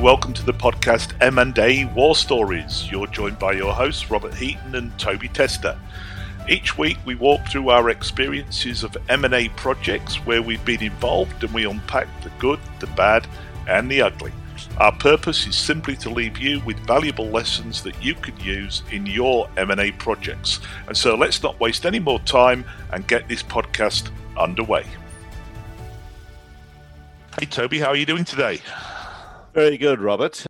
Welcome to the podcast M&A War Stories. You're joined by your hosts Robert Heaton and Toby Tester. Each week we walk through our experiences of M&A projects where we've been involved and we unpack the good, the bad and the ugly. Our purpose is simply to leave you with valuable lessons that you can use in your M&A projects. And so let's not waste any more time and get this podcast underway. Hey Toby, how are you doing today? Very good, Robert.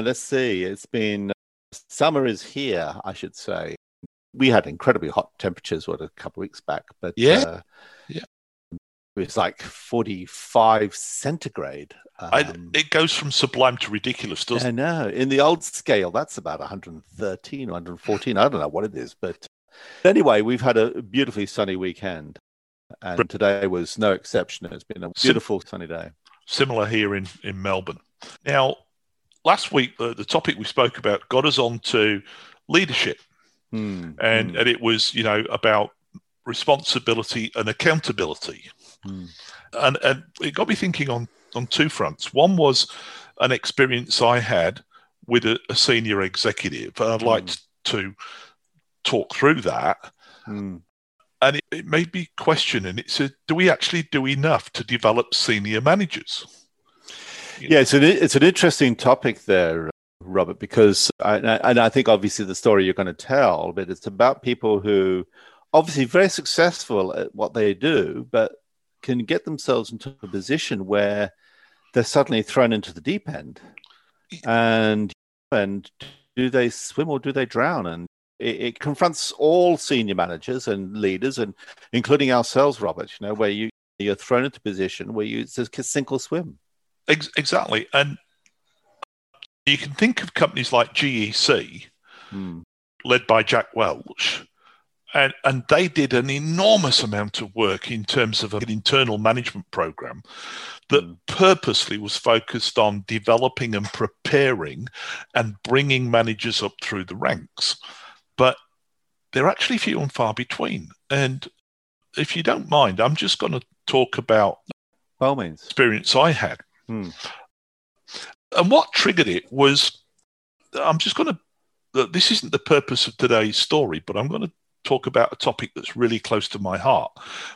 Let's see. It's been summer is here, I should say. We had incredibly hot temperatures what a couple of weeks back, but yeah, uh, yeah, it was like forty-five centigrade. Um, I, it goes from sublime to ridiculous, doesn't it? I know. In the old scale, that's about 113 114. I don't know what it is, but anyway, we've had a beautifully sunny weekend, and today was no exception. It's been a beautiful Sim- sunny day. Similar here in in Melbourne. Now, last week, the, the topic we spoke about got us on to leadership. Mm, and, mm. and it was, you know, about responsibility and accountability. Mm. And, and it got me thinking on, on two fronts. One was an experience I had with a, a senior executive, and I'd like hmm. to talk through that. Hmm. And it, it made me question, and it said, do we actually do enough to develop senior managers? Yeah, it's an it's an interesting topic there, Robert, because I, and I think obviously the story you're going to tell, but it's about people who obviously very successful at what they do, but can get themselves into a position where they're suddenly thrown into the deep end, and and do they swim or do they drown? And it, it confronts all senior managers and leaders, and including ourselves, Robert. You know, where you you're thrown into a position where you it's a sink or swim. Ex- exactly. And you can think of companies like GEC, hmm. led by Jack Welch, and, and they did an enormous amount of work in terms of an internal management program that hmm. purposely was focused on developing and preparing and bringing managers up through the ranks. But they're actually few and far between. And if you don't mind, I'm just going to talk about well means experience I had. Hmm. And what triggered it was I'm just going to, this isn't the purpose of today's story, but I'm going to talk about a topic that's really close to my heart.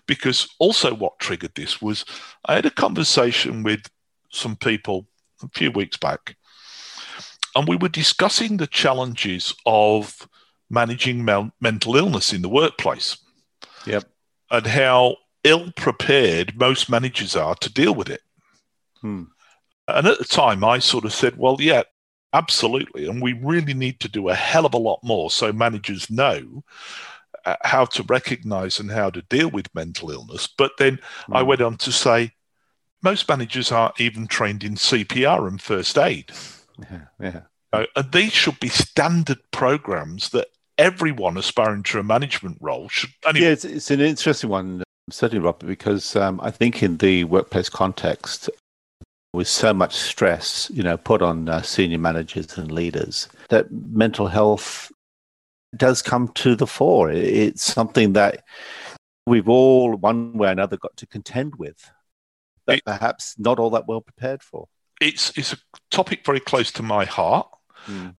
Because also, what triggered this was I had a conversation with some people a few weeks back, and we were discussing the challenges of managing mental illness in the workplace. Yep. And how ill prepared most managers are to deal with it. Hmm. And at the time, I sort of said, well, yeah, absolutely. And we really need to do a hell of a lot more so managers know uh, how to recognize and how to deal with mental illness. But then hmm. I went on to say, most managers aren't even trained in CPR and first aid. Yeah, yeah. Uh, and these should be standard programs that everyone aspiring to a management role should. Anyway. Yeah, it's, it's, an interesting one, certainly, Robert, because um, I think in the workplace context, with so much stress, you know, put on uh, senior managers and leaders, that mental health does come to the fore. It's something that we've all, one way or another, got to contend with, but it, perhaps not all that well prepared for. It's it's a topic very close to my heart. Mm.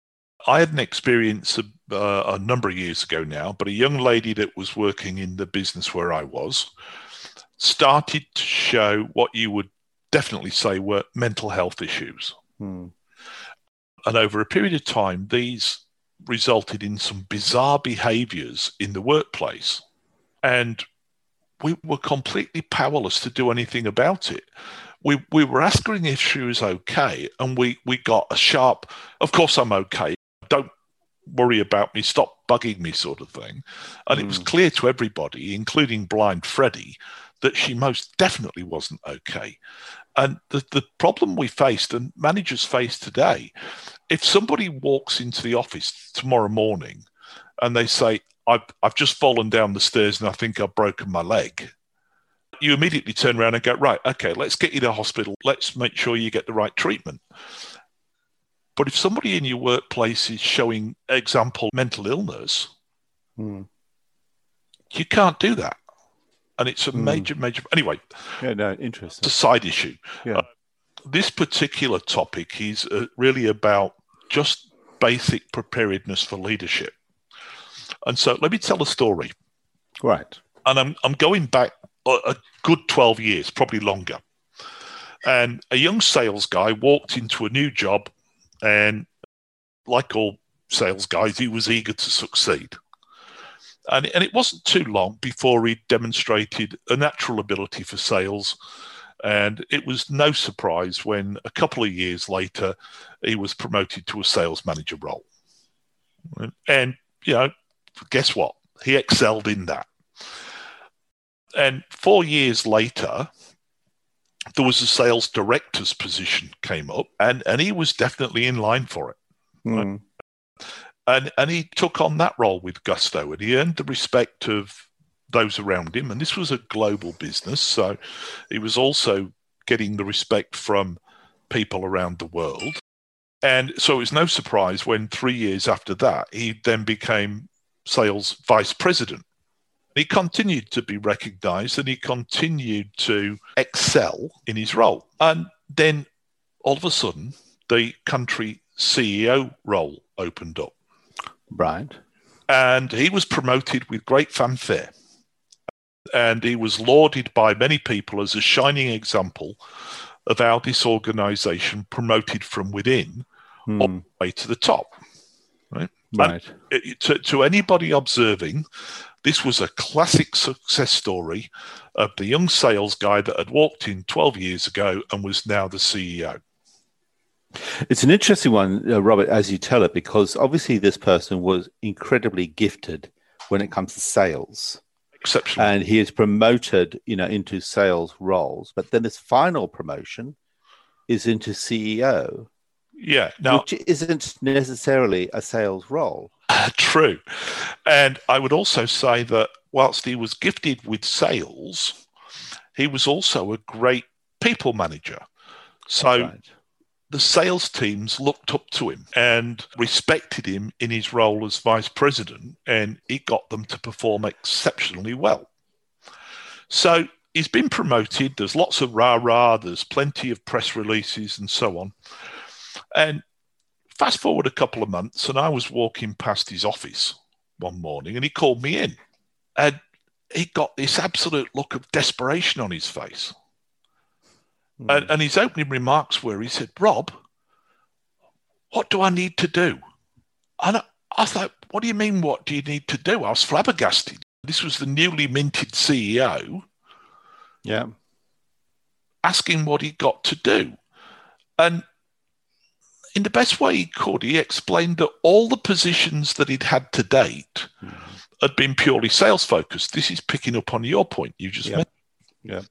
I had an experience a, uh, a number of years ago now, but a young lady that was working in the business where I was started to show what you would definitely say were mental health issues. Hmm. And over a period of time, these resulted in some bizarre behaviors in the workplace. And we were completely powerless to do anything about it. We, we were asking if she was okay, and we, we got a sharp, of course, I'm okay. Don't worry about me, stop bugging me, sort of thing. And mm. it was hmm. clear to everybody, including blind Freddie, that she most definitely wasn't okay. And the, the problem we faced and managers face today, if somebody walks into the office tomorrow morning and they say, I've, I've just fallen down the stairs and I think I've broken my leg, you immediately turn around and go, right, okay, let's get you to hospital. Let's make sure you get the right treatment. But if somebody in your workplace is showing example mental illness, hmm. you can't do that and it's a mm. major, major. Anyway, yeah, no, interesting. It's a side issue. Yeah. Uh, this particular topic is uh, really about just basic preparedness for leadership. And so let me tell a story. Right. And I'm, I'm going back a, a good 12 years, probably longer. And a young sales guy walked into a new job, and like all sales guys, he was eager to succeed. And, and it wasn't too long before he demonstrated a natural ability for sales. And it was no surprise when a couple of years later, he was promoted to a sales manager role. And, you know, guess what? He excelled in that. And four years later, there was a sales director's position came up, and, and he was definitely in line for it. Mm. And, and he took on that role with gusto, and he earned the respect of those around him. And this was a global business, so he was also getting the respect from people around the world. And so it was no surprise when three years after that, he then became sales vice president. He continued to be recognized and he continued to excel in his role. And then all of a sudden, the country CEO role opened up. Right. And he was promoted with great fanfare. And he was lauded by many people as a shining example of how this organization promoted from within hmm. all the way to the top. Right. Right. To, to anybody observing, this was a classic success story of the young sales guy that had walked in 12 years ago and was now the CEO. It's an interesting one, uh, Robert, as you tell it, because obviously this person was incredibly gifted when it comes to sales. Exceptional. And he is promoted, you know, into sales roles. But then this final promotion is into CEO. Yeah. Now, which isn't necessarily a sales role. True. And I would also say that whilst he was gifted with sales, he was also a great people manager. So right. The sales teams looked up to him and respected him in his role as vice president, and he got them to perform exceptionally well. So he's been promoted. There's lots of rah rah, there's plenty of press releases and so on. And fast forward a couple of months, and I was walking past his office one morning, and he called me in, and he got this absolute look of desperation on his face. Mm. And, and his opening remarks were, he said, "Rob, what do I need to do?" And I, I thought, "What do you mean? What do you need to do?" I was flabbergasted. This was the newly minted CEO. Yeah. Asking what he got to do. And in the best way he could, he explained that all the positions that he'd had to date mm. had been purely sales focused. This is picking up on your point you just made. Yeah.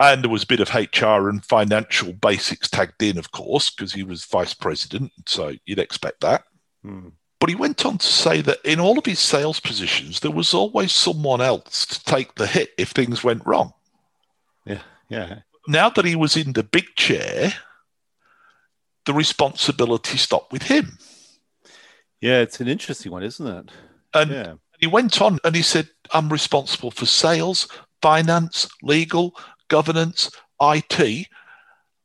And there was a bit of HR and financial basics tagged in, of course, because he was vice president. So you'd expect that. Mm. But he went on to say that in all of his sales positions, there was always someone else to take the hit if things went wrong. Yeah. Yeah. Now that he was in the big chair, the responsibility stopped with him. Yeah, it's an interesting one, isn't it? And yeah. he went on and he said, I'm responsible for sales, finance, legal, governance, IT.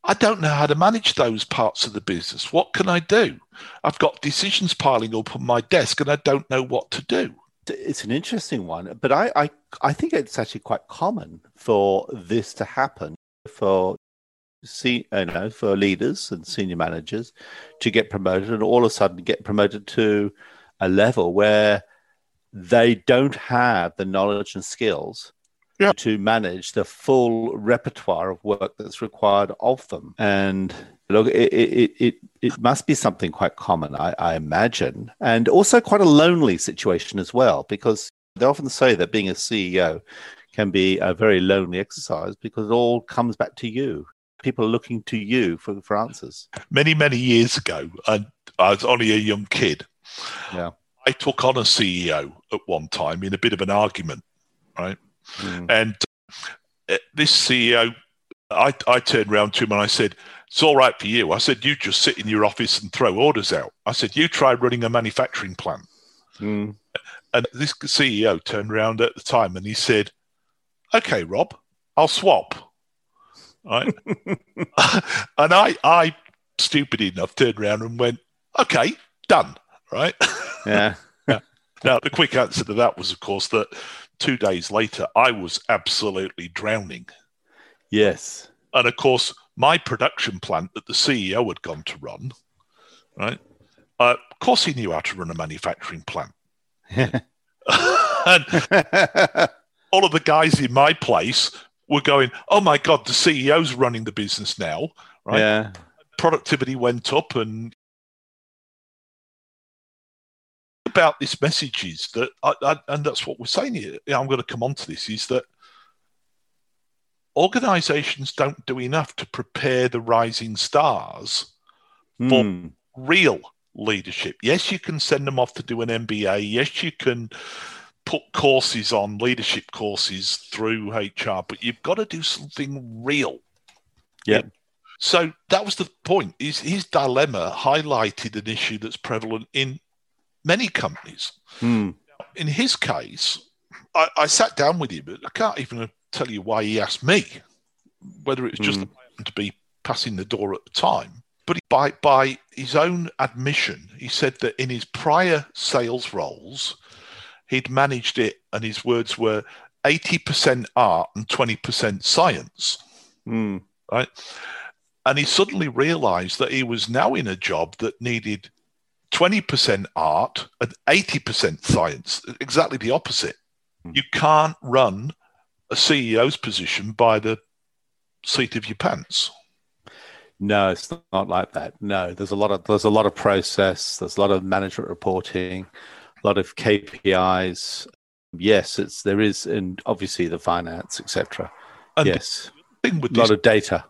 I don't know how to manage those parts of the business. What can I do? I've got decisions piling up on my desk and I don't know what to do. It's an interesting one, but I, I, I think it's actually quite common for this to happen for see, you know, for leaders and senior managers to get promoted and all of a sudden get promoted to a level where they don't have the knowledge and skills yeah. to manage the full repertoire of work that's required of them. And look, it, it, it, it must be something quite common, I, I imagine, and also quite a lonely situation as well, because they often say that being a CEO can be a very lonely exercise because it all comes back to you people are looking to you for, for answers. Many, many years ago, and I was only a young kid. Yeah. I took on a CEO at one time in a bit of an argument, right? Mm. And uh, this CEO, I, I turned around to him and I said, It's all right for you. I said, You just sit in your office and throw orders out. I said, You try running a manufacturing plant. Mm. And this CEO turned around at the time and he said, Okay, Rob, I'll swap. right? and I, I, stupid enough, turned around and went, okay, done, right? Yeah. Now, the quick answer to that was, of course, that two days later, I was absolutely drowning. Yes. And of course, my production plant that the CEO had gone to run, right? Uh, of course, he knew how to run a manufacturing plant. and all of the guys in my place were going, "Oh my god, the CEO's running the business now." Right? Yeah. Productivity went up, and about this message is that, I, I, and that's what we're saying here. I'm going to come on to this. Is that organizations don't do enough to prepare the rising stars for Hmm. real leadership. Yes, you can send them off to do an MBA. Yes, you can put courses on leadership courses through HR, but you've got to do something real. Yeah. So that was the point. His, his dilemma highlighted an issue that's prevalent in many companies. Hmm. In his case, I, I sat down with him, but I can't even tell you why he asked me, whether it was just Mm. happened to be passing the door at the time. But by, by his own admission, he said that in his prior sales roles, he'd managed it, and his words were 80% art and 20% science Hmm. right? And he suddenly realized that he was now in a job that needed 20% art and 80% science, exactly the opposite. Hmm. You can't run a CEO's position by the seat of your pants. No, it's not like that. No, there's a lot of there's a lot of process. There's a lot of management reporting, a lot of KPIs. Yes, it's there is, and obviously the finance, etc. And Yes, the thing with a lot of data.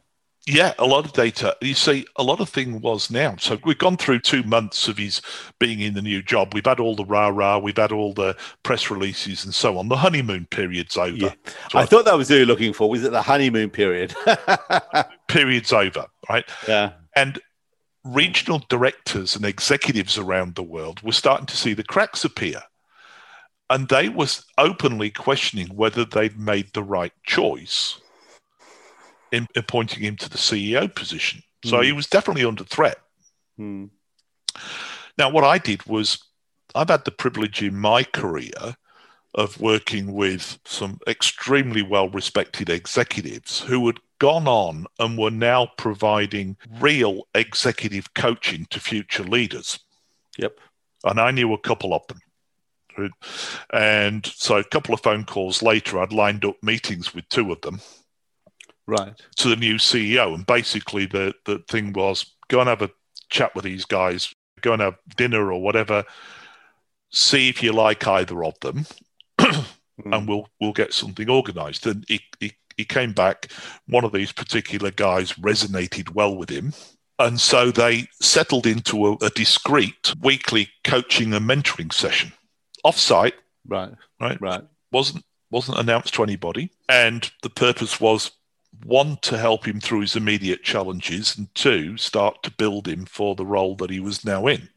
Yeah, a lot of data. You see, a lot of thing was now. So we've gone through two months of his being in the new job. We've had all the rah rah. We've had all the press releases and so on. The honeymoon period's over. Yeah. So I thought that was what you were looking for. Was it the honeymoon period? period's over, right? yeah. And regional directors and executives around the world were starting to see the cracks appear. And they was openly questioning whether they'd made the right choice in appointing him to the CEO position. So Hmm. he was definitely under threat. Hmm. Now, what I did was I've had the privilege in my career of working with some extremely well respected executives who had gone on and were now providing real executive coaching to future leaders. Yep. And I knew a couple of them. And so a couple of phone calls later, I'd lined up meetings with two of them Right. to the new CEO. And basically, the, the thing was go and have a chat with these guys, go and have dinner or whatever, see if you like either of them, Hmm. and we'll we'll get something organized. And he, he, he came back. One of these particular guys resonated well with him. And so they settled into a, a discreet weekly coaching and mentoring session offsite, Right. right? Right. wasn't wasn't announced to anybody and the purpose was one to help him through his immediate challenges and two start to build him for the role that he was now in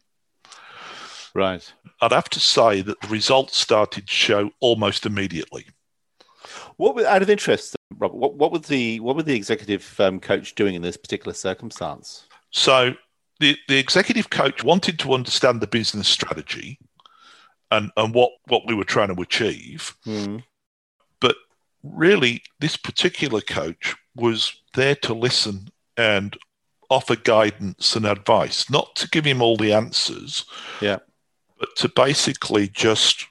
Right. i'd have to say that the results started to show almost immediately What was, out of interest, Robert? What, what was the what was the executive um, coach doing in this particular circumstance? so the, the executive coach wanted to understand the business strategy and, and what, what we were trying to achieve Hmm. Really this particular coach was there to listen and offer guidance and advice not to give him all the answers Yeah. but to basically just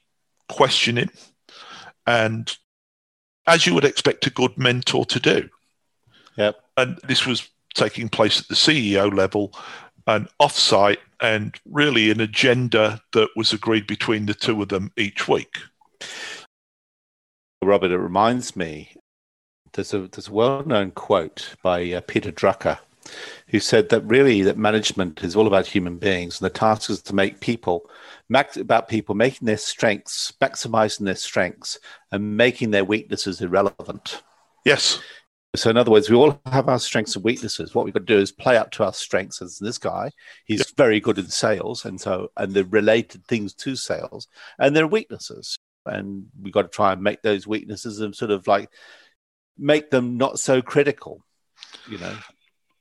question him and as you would expect a good mentor to do Yep. and this was taking place at the ceo level and offsite and really an agenda that was agreed between the two of them each week Robert, it reminds me. There's a there's a well-known quote by uh, Peter Drucker, who said that really that management is all about human beings, and the task is to make people max about people making their strengths, maximizing their strengths, and making their weaknesses irrelevant. yes So, in other words, we all have our strengths and weaknesses. What we've got to do is play up to our strengths. As this guy, he's very good in sales, and so and the related things to sales, and their weaknesses, and we've got to try and make those weaknesses and sort of like make them not so critical. you know.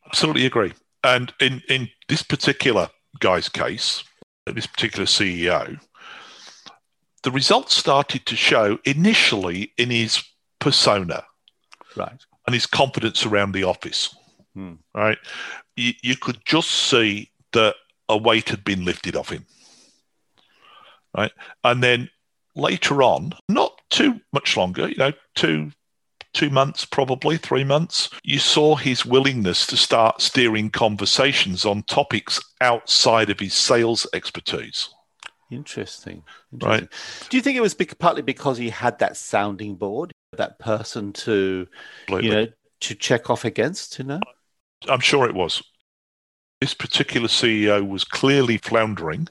Absolutely agree. And in, in this particular guy's case, this particular CEO, the results started to show initially in his persona. Right. And his confidence around the office. Hmm. Right. You, you could just see that a weight had been lifted off him. Right. And then later on, not too much longer, you know, two two months, probably three months, you saw his willingness to start steering conversations on topics outside of his sales expertise. Interesting. Interesting. Right. Do you think it was partly because he had that sounding board, that person to, Absolutely. you know, to check off against? You know, I'm sure it was. This particular CEO was clearly floundering.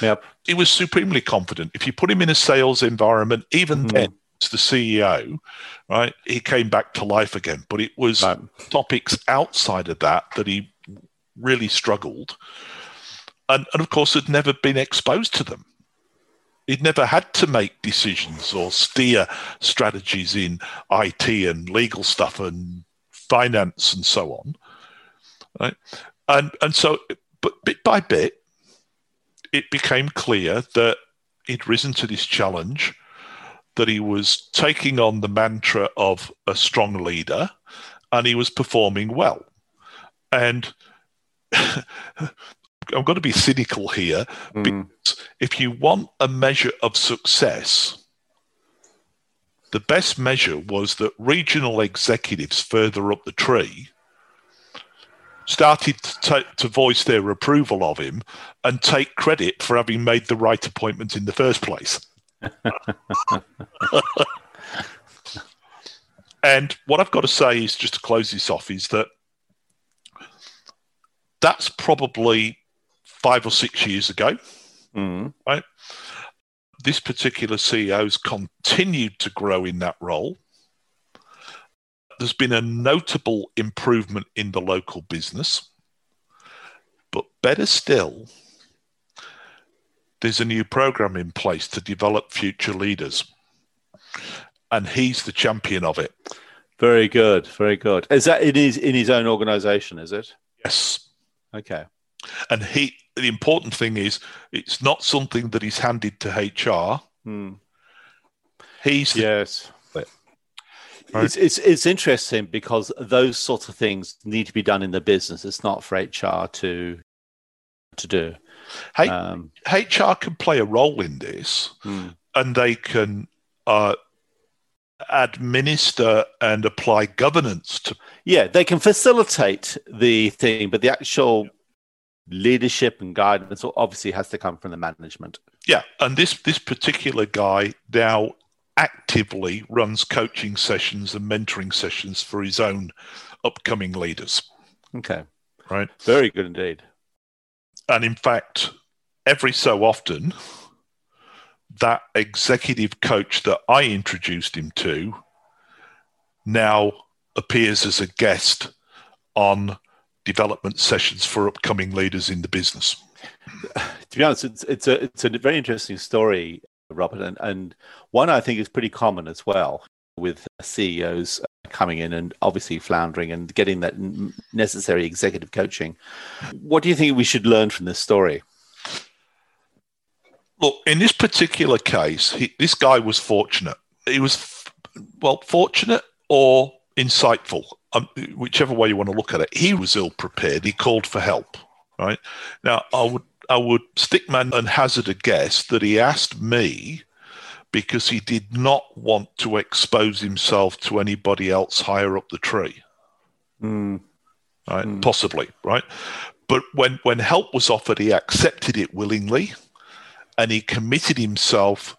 Yep. He was supremely confident. If you put him in a sales environment, even mm. then, as the CEO, right, he came back to life again. But it was right. topics outside of that that he really struggled and, and of course had never been exposed to them. He'd never had to make decisions or steer strategies in IT and legal stuff and finance and so on. Right? And and so but bit by bit it became clear that he'd risen to this challenge, that he was taking on the mantra of a strong leader, and he was performing well. And I'm going to be cynical here mm. because if you want a measure of success, the best measure was that regional executives further up the tree started to, to voice their approval of him and take credit for having made the right appointment in the first place. and what I've got to say is just to close this off is that that's probably five or six years ago. Mm. Right. This particular CEO has continued to grow in that role. There's been a notable improvement in the local business. But better still, there's a new program in place to develop future leaders. And he's the champion of it. Very good. Very good. Is that in his in his own organization, is it? Yes. Okay. And he the important thing is it's not something that he's handed to HR. Hmm. He's yes. Right. It's, it's it's interesting because those sorts of things need to be done in the business. It's not for HR to to do. Hey, um, HR can play a role in this, hmm. and they can uh, administer and apply governance to. Yeah, they can facilitate the thing, but the actual leadership and guidance obviously has to come from the management. Yeah, and this this particular guy now actively runs coaching sessions and mentoring sessions for his own upcoming leaders. Okay. Right. Very good indeed. And in fact, every so often, that executive coach that I introduced him to now appears as a guest on development sessions for upcoming leaders in the business. To be honest, it's, it's a it's a very interesting story, Robert, and, and one I think is pretty common as well with CEOs coming in and obviously floundering and getting that necessary executive coaching. What do you think we should learn from this story? Look, in this particular case, he, this guy was fortunate. He was, well, fortunate or insightful um, whichever way you want to look at it, he was ill prepared. He called for help. Right now, I would I would stickman and hazard a guess that he asked me because he did not want to expose himself to anybody else higher up the tree. Mm. Right, mm. possibly right, but when when help was offered, he accepted it willingly, and he committed himself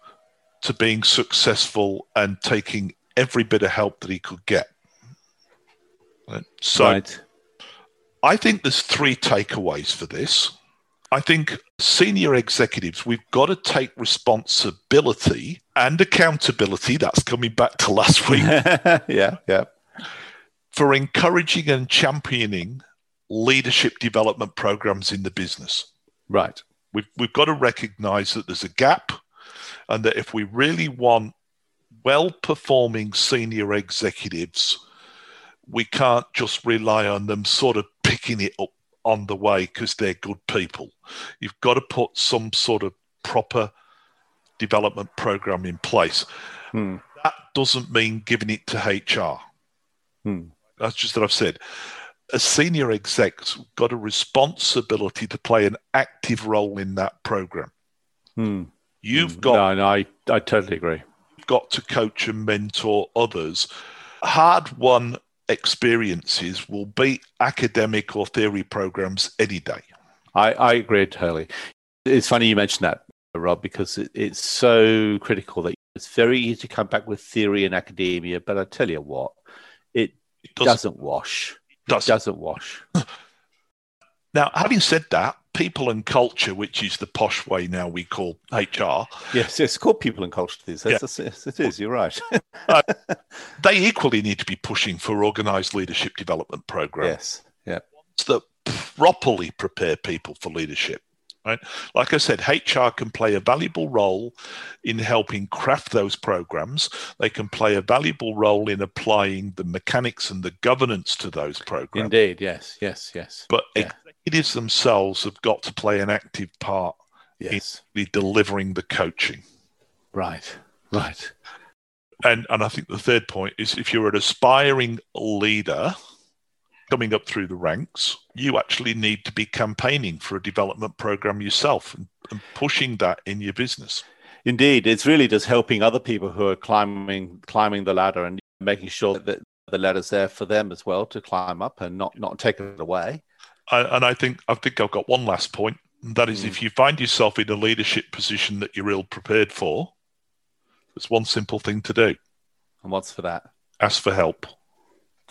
to being successful and taking every bit of help that he could get. Right? So right. I think there's three takeaways for this. I think senior executives, we've got to take responsibility and accountability. That's coming back to last week. yeah, yeah. For encouraging and championing leadership development programs in the business. Right. We've, we've got to recognize that there's a gap and that if we really want well performing senior executives we can't just rely on them sort of picking it up on the way because they're good people. You've got to put some sort of proper development program in place. Hmm. That doesn't mean giving it to HR. Hmm. That's just what I've said. A senior execs, got a responsibility to play an active role in that program. Hmm. You've got no, no, I, I totally agree. Got to coach and mentor others. Hard won experiences will beat academic or theory programs any day. I, I agree totally. It's funny you mentioned that, Rob, because it, it's so critical that it's very easy to come back with theory and academia, but I tell you what, it, it doesn't, doesn't, wash. Doesn't. It doesn't wash. now, having said that, people and culture, which is the posh way now we call HR. Yes, it's called people and culture days. Yeah. Yes, it is. You're right. uh, they equally need to be pushing for organised leadership development programs. Yes. Yeah. That properly prepare people for leadership. Right. Like I said, HR can play a valuable role in helping craft those programs. They can play a valuable role in applying the mechanics and the governance to those programs. Indeed, yes, yes, yes. But yeah executives themselves have got to play an active part yes. in delivering the coaching. Right, right. And and I think the third point is if you're an aspiring leader coming up through the ranks, you actually need to be campaigning for a development program yourself and, and pushing that in your business. Indeed, it's really just helping other people who are climbing climbing the ladder and making sure that the ladder's there for them as well to climb up and not not take it away and I think I think I've got one last point. And that is, mm. if you find yourself in a leadership position that you're ill prepared for, there's one simple thing to do. And what's for that? Ask for help.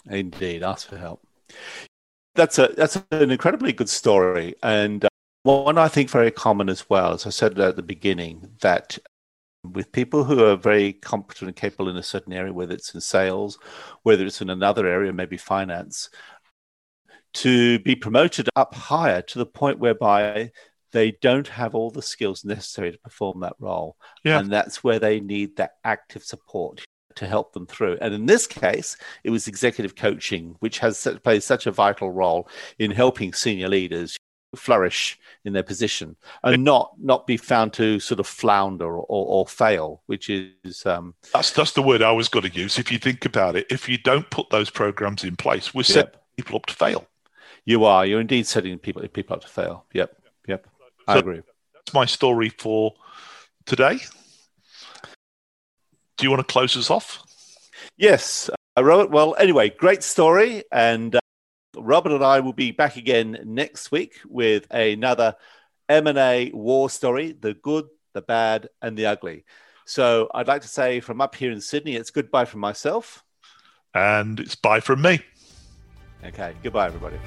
Indeed, ask for help. That's a that's an incredibly good story, and uh, one I think very common as well. As I said at the beginning, that with people who are very competent and capable in a certain area, whether it's in sales, whether it's in another area, maybe finance, to be promoted up higher to the point whereby they don't have all the skills necessary to perform that role. Yeah. And that's where they need that active support to help them through. And in this case, it was executive coaching, which has plays such a vital role in helping senior leaders flourish in their position and not not be found to sort of flounder or, or, fail which is um, that's that's the word i was going to use if you think about it if you don't put those programs in place we're setting people up to fail you are. You're indeed setting people people up to fail. Yep. Yep. I agree. That's my story for today. Do you want to close us off? Yes, uh, Robert. Well, anyway, great story, and uh, Robert and I will be back again next week with another M and A war story: the good, the bad, and the ugly. So, I'd like to say from up here in Sydney, it's goodbye from myself, and it's bye from me. Okay, goodbye, everybody.